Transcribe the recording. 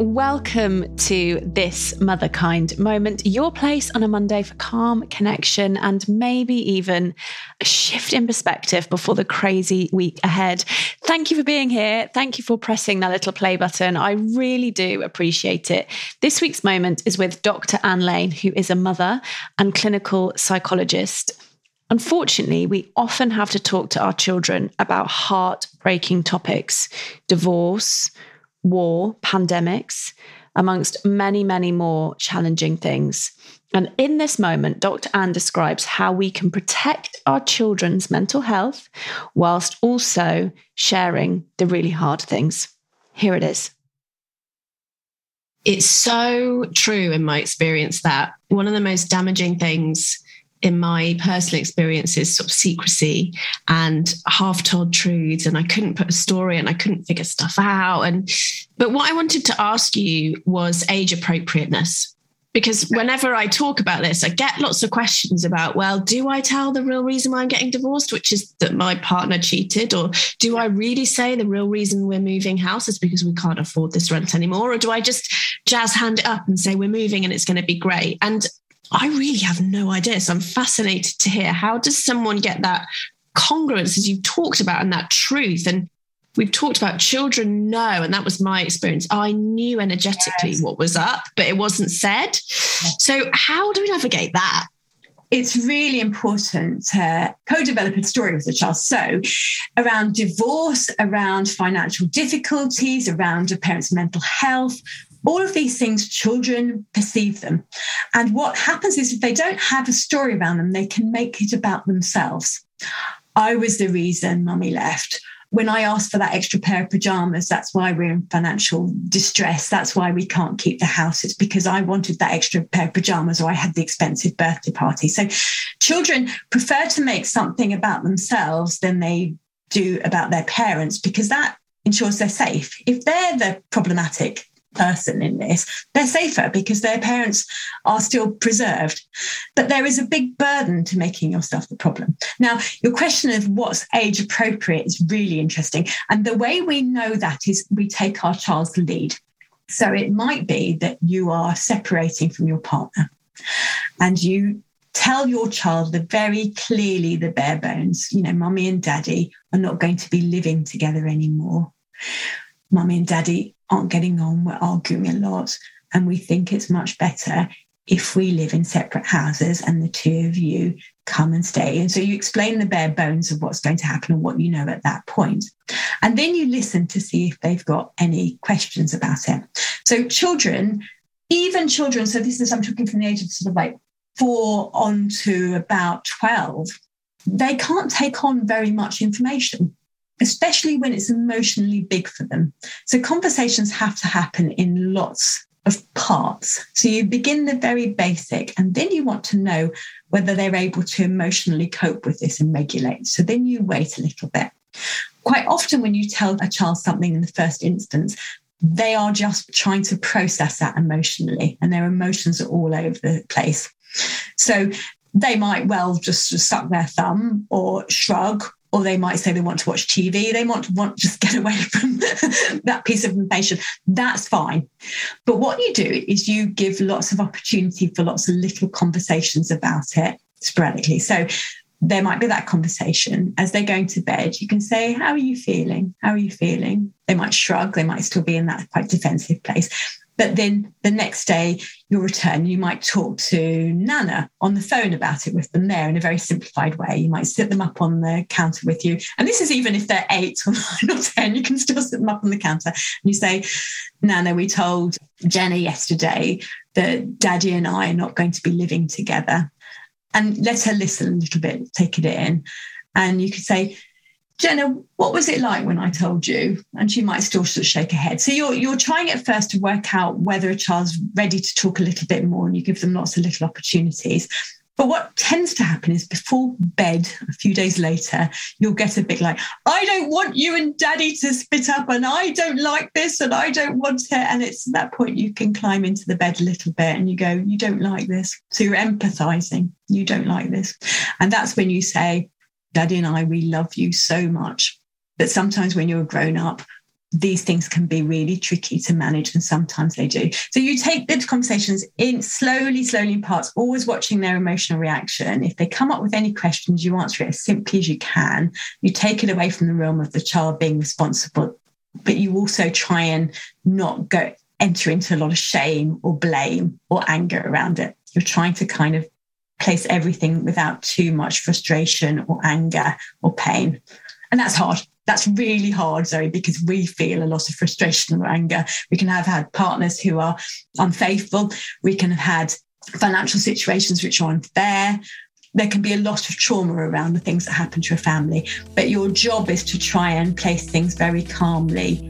welcome to this Motherkind moment, your place on a Monday for calm connection and maybe even a shift in perspective before the crazy week ahead. Thank you for being here. Thank you for pressing that little play button. I really do appreciate it. This week's moment is with Dr. Anne Lane, who is a mother and clinical psychologist. Unfortunately, we often have to talk to our children about heartbreaking topics divorce, war, pandemics, amongst many, many more challenging things. And in this moment, Dr. Anne describes how we can protect our children's mental health whilst also sharing the really hard things. Here it is. It's so true in my experience that one of the most damaging things in my personal experiences sort of secrecy and half told truths and i couldn't put a story and i couldn't figure stuff out. And but what i wanted to ask you was age appropriateness. Because whenever i talk about this i get lots of questions about well do i tell the real reason why i'm getting divorced which is that my partner cheated? Or do i really say the real reason we're moving house is because we can't afford this rent anymore? Or do i just jazz hand it up and say we're moving and it's going to be great? And I really have no idea. So I'm fascinated to hear how does someone get that congruence as you've talked about and that truth and we've talked about children know and that was my experience i knew energetically yes. what was up but it wasn't said so how do we navigate that it's really important to co-develop a story with the child. So around divorce, around financial difficulties, around a parent's mental health, all of these things, children perceive them. And what happens is if they don't have a story around them, they can make it about themselves. I was the reason mummy left. When I asked for that extra pair of pajamas, that's why we're in financial distress. That's why we can't keep the house. It's because I wanted that extra pair of pajamas or I had the expensive birthday party. So children prefer to make something about themselves than they do about their parents because that ensures they're safe. If they're the problematic person in this, they're safer because their parents are still preserved. But there is a big burden to making yourself the problem. Now, your question of what's age appropriate is really interesting. And the way we know that is we take our child's lead. So it might be that you are separating from your partner and you tell your child the very clearly the bare bones, you know, mummy and daddy are not going to be living together anymore. Mummy and daddy aren't getting on, we're arguing a lot, and we think it's much better if we live in separate houses and the two of you come and stay. And so you explain the bare bones of what's going to happen and what you know at that point. And then you listen to see if they've got any questions about it. So children, even children, so this is I'm talking from the age of sort of like four on to about 12, they can't take on very much information especially when it's emotionally big for them. So conversations have to happen in lots of parts. So you begin the very basic, and then you want to know whether they're able to emotionally cope with this and regulate. So then you wait a little bit. Quite often, when you tell a child something in the first instance, they are just trying to process that emotionally, and their emotions are all over the place. So they might well just suck their thumb or shrug or they might say they want to watch TV. They want to want just get away from that piece of information. That's fine. But what you do is you give lots of opportunity for lots of little conversations about it sporadically. So there might be that conversation as they're going to bed. You can say, How are you feeling? How are you feeling? They might shrug, they might still be in that quite defensive place. But then the next day, you'll return, you might talk to Nana on the phone about it with them there in a very simplified way. You might sit them up on the counter with you. And this is even if they're eight or nine or 10, you can still sit them up on the counter. And you say, Nana, we told Jenna yesterday that Daddy and I are not going to be living together. And let her listen a little bit, take it in. And you could say, Jenna, what was it like when I told you? And she might still sort of shake her head. So you're you're trying at first to work out whether a child's ready to talk a little bit more, and you give them lots of little opportunities. But what tends to happen is before bed, a few days later, you'll get a bit like, I don't want you and daddy to split up, and I don't like this, and I don't want it. And it's at that point you can climb into the bed a little bit and you go, You don't like this. So you're empathizing. You don't like this. And that's when you say, Daddy and I, we love you so much. But sometimes when you're a grown up, these things can be really tricky to manage, and sometimes they do. So you take the conversations in slowly, slowly in parts, always watching their emotional reaction. If they come up with any questions, you answer it as simply as you can. You take it away from the realm of the child being responsible, but you also try and not go enter into a lot of shame or blame or anger around it. You're trying to kind of place everything without too much frustration or anger or pain. And that's hard that's really hard, Zoe, because we feel a lot of frustration or anger. We can have had partners who are unfaithful. We can have had financial situations which are unfair. There can be a lot of trauma around the things that happen to a family, but your job is to try and place things very calmly